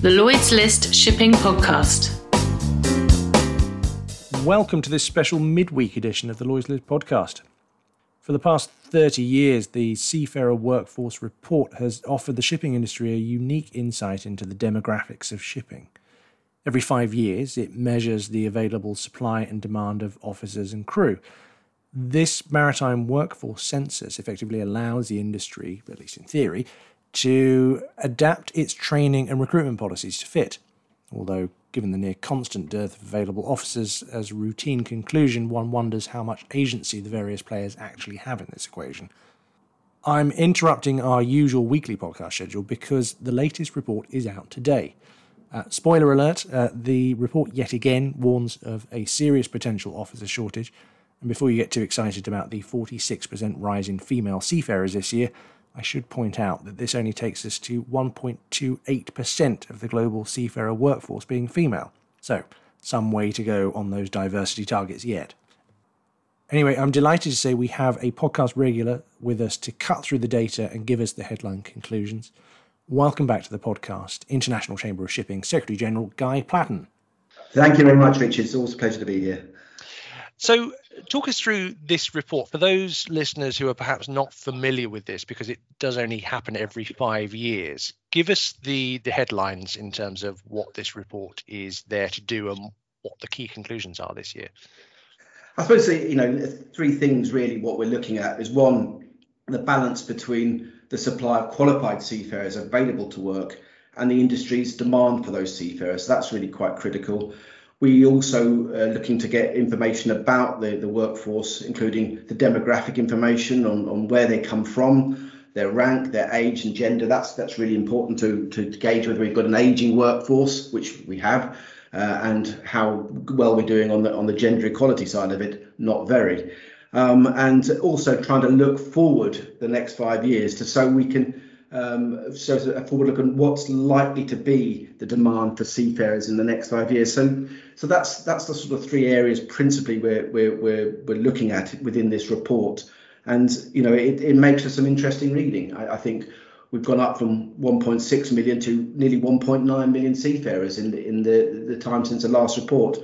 the Lloyd's List Shipping Podcast. Welcome to this special midweek edition of the Lloyd's List Podcast. For the past 30 years, the Seafarer Workforce Report has offered the shipping industry a unique insight into the demographics of shipping. Every five years, it measures the available supply and demand of officers and crew. This maritime workforce census effectively allows the industry, at least in theory, to adapt its training and recruitment policies to fit. Although, given the near constant dearth of available officers, as a routine conclusion, one wonders how much agency the various players actually have in this equation. I'm interrupting our usual weekly podcast schedule because the latest report is out today. Uh, spoiler alert, uh, the report yet again warns of a serious potential officer shortage. And before you get too excited about the 46% rise in female seafarers this year, I should point out that this only takes us to 1.28% of the global seafarer workforce being female. So, some way to go on those diversity targets yet. Anyway, I'm delighted to say we have a podcast regular with us to cut through the data and give us the headline conclusions. Welcome back to the podcast, International Chamber of Shipping Secretary General Guy Platten. Thank you very much, Richard. It's always a pleasure to be here. So, talk us through this report for those listeners who are perhaps not familiar with this because it does only happen every five years. Give us the the headlines in terms of what this report is there to do and what the key conclusions are this year. I suppose uh, you know three things really. What we're looking at is one, the balance between the supply of qualified seafarers available to work and the industry's demand for those seafarers. That's really quite critical. We also are uh, looking to get information about the, the workforce, including the demographic information on, on where they come from, their rank, their age and gender. That's that's really important to, to, gauge whether we've got an aging workforce, which we have, uh, and how well we're doing on the on the gender equality side of it. Not very. Um, and also trying to look forward the next five years to so we can um, so a forward look on what's likely to be the demand for seafarers in the next five years. So, so that's that's the sort of three areas principally we're we're we're, we're looking at within this report, and you know it, it makes for some interesting reading. I, I think we've gone up from 1.6 million to nearly 1.9 million seafarers in the, in the the time since the last report.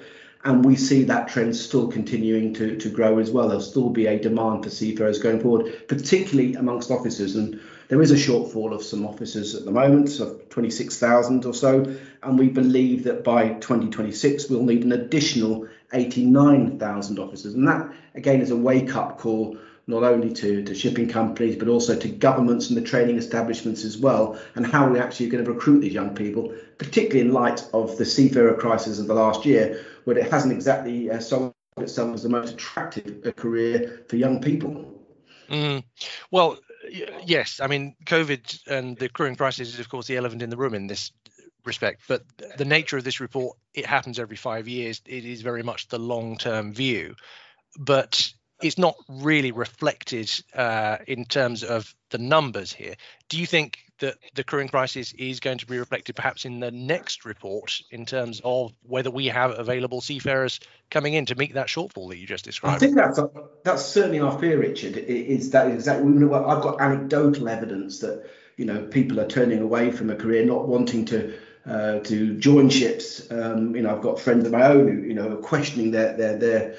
And we see that trend still continuing to, to grow as well. There'll still be a demand for seafarers going forward, particularly amongst officers. And there is a shortfall of some officers at the moment, of 26,000 or so, and we believe that by 2026 we'll need an additional 89,000 officers. And that, again, is a wake up call not only to, to shipping companies but also to governments and the training establishments as well, and how we actually going to recruit these young people, particularly in light of the seafarer crisis of the last year, where it hasn't exactly uh, sold itself as the most attractive career for young people. Mm. Well, yes, I mean, COVID and the crewing crisis is, of course, the elephant in the room in this respect. But the nature of this report, it happens every five years. It is very much the long term view. But it's not really reflected uh, in terms of the numbers here. Do you think that the crewing crisis is going to be reflected perhaps in the next report in terms of whether we have available seafarers coming in to meet that shortfall that you just described? I think that's that's certainly our fear, Richard. Is that exactly? I've got anecdotal evidence that you know people are turning away from a career, not wanting to. Uh, to join ships, um, you know, I've got friends of my own who, you know, are questioning their their their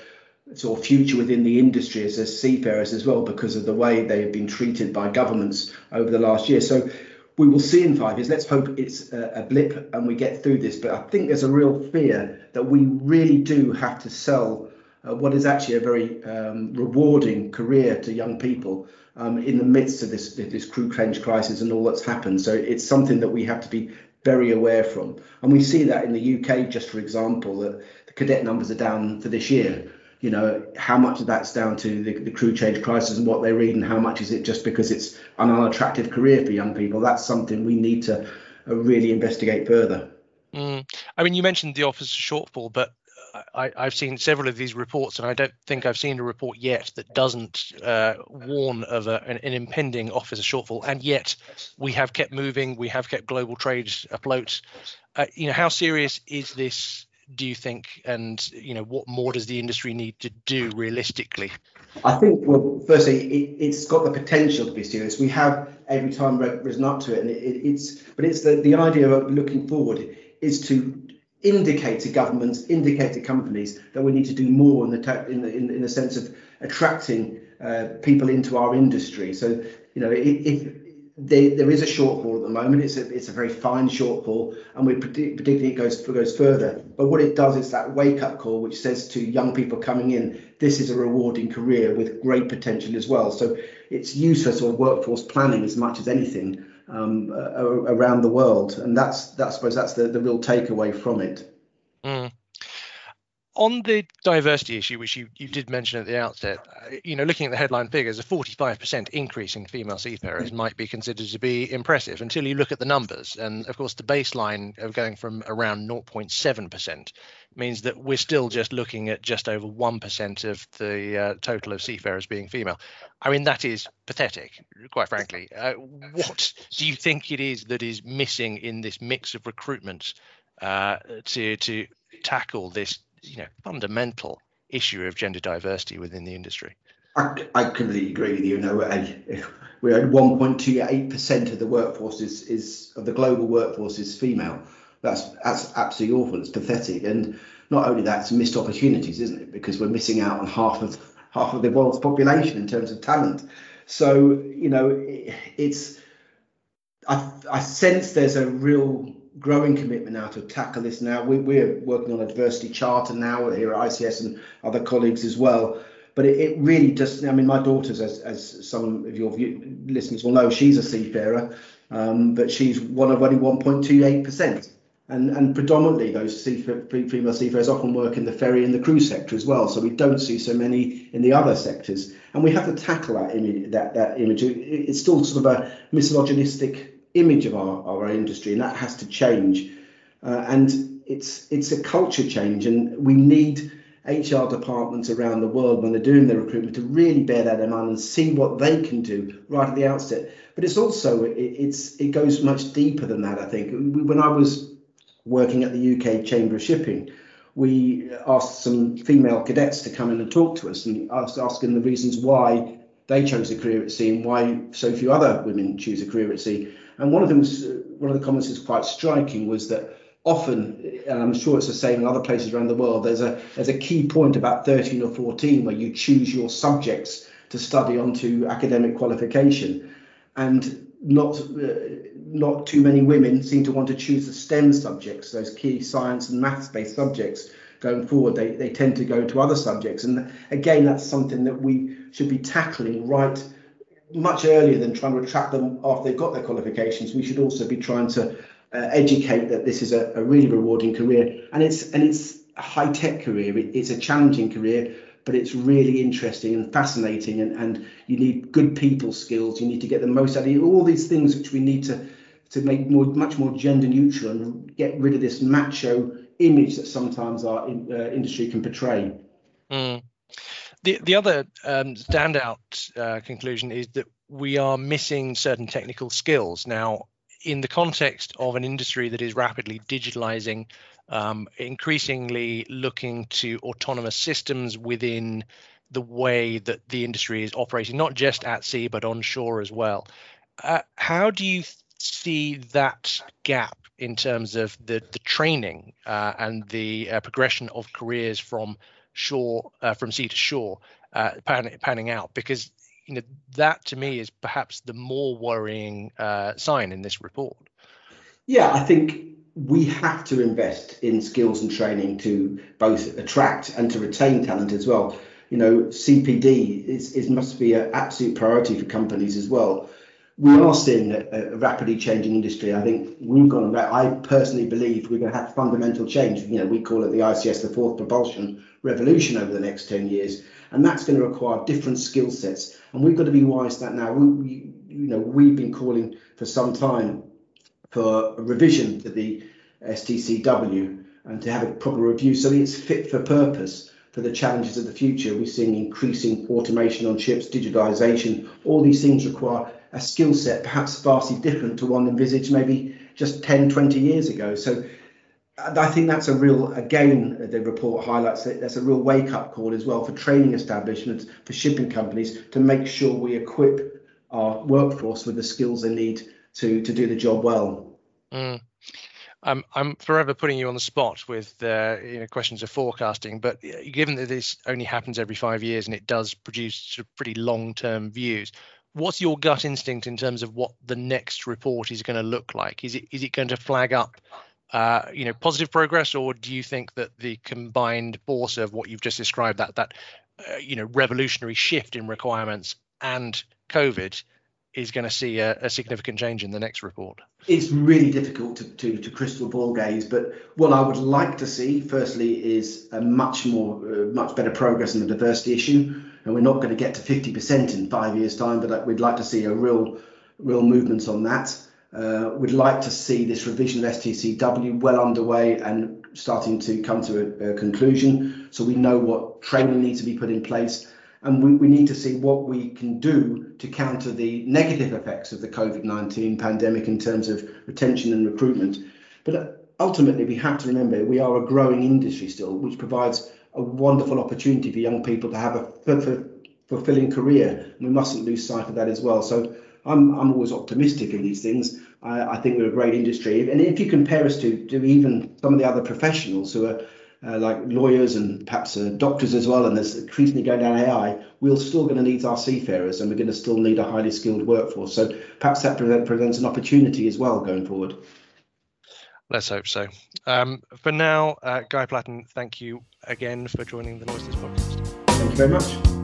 sort of future within the industry as, as seafarers as well because of the way they have been treated by governments over the last year. So we will see in five years. Let's hope it's a, blip and we get through this. But I think there's a real fear that we really do have to sell uh, what is actually a very um, rewarding career to young people um, in the midst of this this crew change crisis and all that's happened. So it's something that we have to be very aware from. And we see that in the UK, just for example, that the cadet numbers are down for this year you know how much of that's down to the, the crew change crisis and what they read and how much is it just because it's an unattractive career for young people that's something we need to uh, really investigate further mm. i mean you mentioned the officer shortfall but I, have seen several of these reports, and I don't think I've seen a report yet that doesn't uh, warn of a, an, an, impending officer shortfall. And yet, we have kept moving. We have kept global trade afloat. Uh, you know, how serious is this do you think and you know what more does the industry need to do realistically i think well firstly it, has got the potential to be serious we have every time risen up to it, and it, it's but it's the the idea of looking forward is to indicate to governments, indicate to companies that we need to do more in the in the, in, in the sense of attracting uh, people into our industry. So you know if, if they, there is a shortfall at the moment. It's a it's a very fine shortfall, and we're predict, predicting it goes goes further. But what it does is that wake up call, which says to young people coming in, this is a rewarding career with great potential as well. So it's useful for workforce planning as much as anything um, uh, around the world, and that's that, I suppose that's the, the real takeaway from it. Mm on the diversity issue, which you, you did mention at the outset, uh, you know, looking at the headline figures, a 45% increase in female seafarers might be considered to be impressive until you look at the numbers. And of course, the baseline of going from around 0.7% means that we're still just looking at just over 1% of the uh, total of seafarers being female. I mean, that is pathetic, quite frankly. Uh, what do you think it is that is missing in this mix of recruitment uh, to to tackle this you know fundamental issue of gender diversity within the industry. I, I completely agree with you. know, we're at 1.28 percent of the workforce is, is of the global workforce is female. That's that's absolutely awful. It's pathetic, and not only that, it's missed opportunities, isn't it? Because we're missing out on half of half of the world's population in terms of talent. So you know, it, it's I I sense there's a real growing commitment now to tackle this now. We, are working on a diversity charter now here at ICS and other colleagues as well. But it, it really does. I mean, my daughter's, as, as some of your view, listeners will know, she's a seafarer, um, but she's one of only 1.28%. And, and predominantly those female seafarers often work in the ferry and the cruise sector as well. So we don't see so many in the other sectors. And we have to tackle that image. That, that image. It's still sort of a misogynistic image of our, our industry, and that has to change. Uh, and it's it's a culture change, and we need HR departments around the world when they're doing their recruitment to really bear that in mind and see what they can do right at the outset. But it's also it, it's it goes much deeper than that. I think when I was working at the UK Chamber of Shipping, we asked some female cadets to come in and talk to us and asked asking the reasons why they chose a career at sea and why so few other women choose a career at sea. And one of them was, one of the comments is quite striking was that often, and I'm sure it's the same in other places around the world, there's a there's a key point about 13 or 14 where you choose your subjects to study onto academic qualification, and not uh, not too many women seem to want to choose the STEM subjects, those key science and maths based subjects. Going forward, they, they tend to go to other subjects, and again, that's something that we should be tackling right much earlier than trying to attract them after they've got their qualifications. We should also be trying to uh, educate that this is a, a, really rewarding career, and it's and it's a high tech career. It, it's a challenging career, but it's really interesting and fascinating. And, and you need good people skills. You need to get the most out of it. All these things which we need to to make more much more gender neutral and get rid of this macho image that sometimes our in, uh, industry can portray. Mm. The the other um, standout uh, conclusion is that we are missing certain technical skills now. In the context of an industry that is rapidly digitalizing, um, increasingly looking to autonomous systems within the way that the industry is operating, not just at sea but on shore as well. Uh, how do you see that gap in terms of the the training uh, and the uh, progression of careers from shore uh, from sea to shore uh, pan, panning out because you know that to me is perhaps the more worrying uh, sign in this report. Yeah, I think we have to invest in skills and training to both attract and to retain talent as well. You know, CPD is, is must be an absolute priority for companies as well we are seeing a, a, rapidly changing industry. I think we've gone. I personally believe we're going to have fundamental change. You know, we call it the ICS, the fourth propulsion revolution over the next ten years, and that's going to require different skill sets. And we've got to be wise to that now. We, we, you know, we've been calling for some time for a revision to the STCW and to have a proper review so that it's fit for purpose for the challenges of the future. We're seeing increasing automation on ships, digitalization. All these things require a skill set perhaps vastly different to one envisaged maybe just 10, 20 years ago. So I think that's a real, again, the report highlights that that's a real wake up call as well for training establishments, for shipping companies to make sure we equip our workforce with the skills they need to to do the job well. Mm. I'm I'm forever putting you on the spot with uh, you know questions of forecasting, but uh, given that this only happens every five years and it does produce sort of pretty long-term views, what's your gut instinct in terms of what the next report is going to look like? Is it is it going to flag up, uh, you know, positive progress, or do you think that the combined force of what you've just described, that that uh, you know revolutionary shift in requirements and COVID is going to see a, a, significant change in the next report? It's really difficult to, to, to, crystal ball gaze, but what I would like to see, firstly, is a much more, uh, much better progress in the diversity issue. And we're not going to get to 50% in five years' time, but we'd like to see a real, real movement on that. Uh, we'd like to see this revision of STCW well underway and starting to come to a, a conclusion, so we know what training needs to be put in place and we, we need to see what we can do to counter the negative effects of the COVID 19 pandemic in terms of retention and recruitment. But ultimately, we have to remember we are a growing industry still, which provides a wonderful opportunity for young people to have a fulfilling career. We mustn't lose sight of that as well. So I'm, I'm always optimistic in these things. I, I think we're a great industry. And if you compare us to, to even some of the other professionals who are uh, like lawyers and perhaps uh, doctors as well, and there's increasingly going down AI, we're still going to need our seafarers and we're going to still need a highly skilled workforce. So perhaps that presents an opportunity as well going forward. Let's hope so. Um, for now, uh, Guy Platten, thank you again for joining the Lloyd's List podcast. Thank you very much.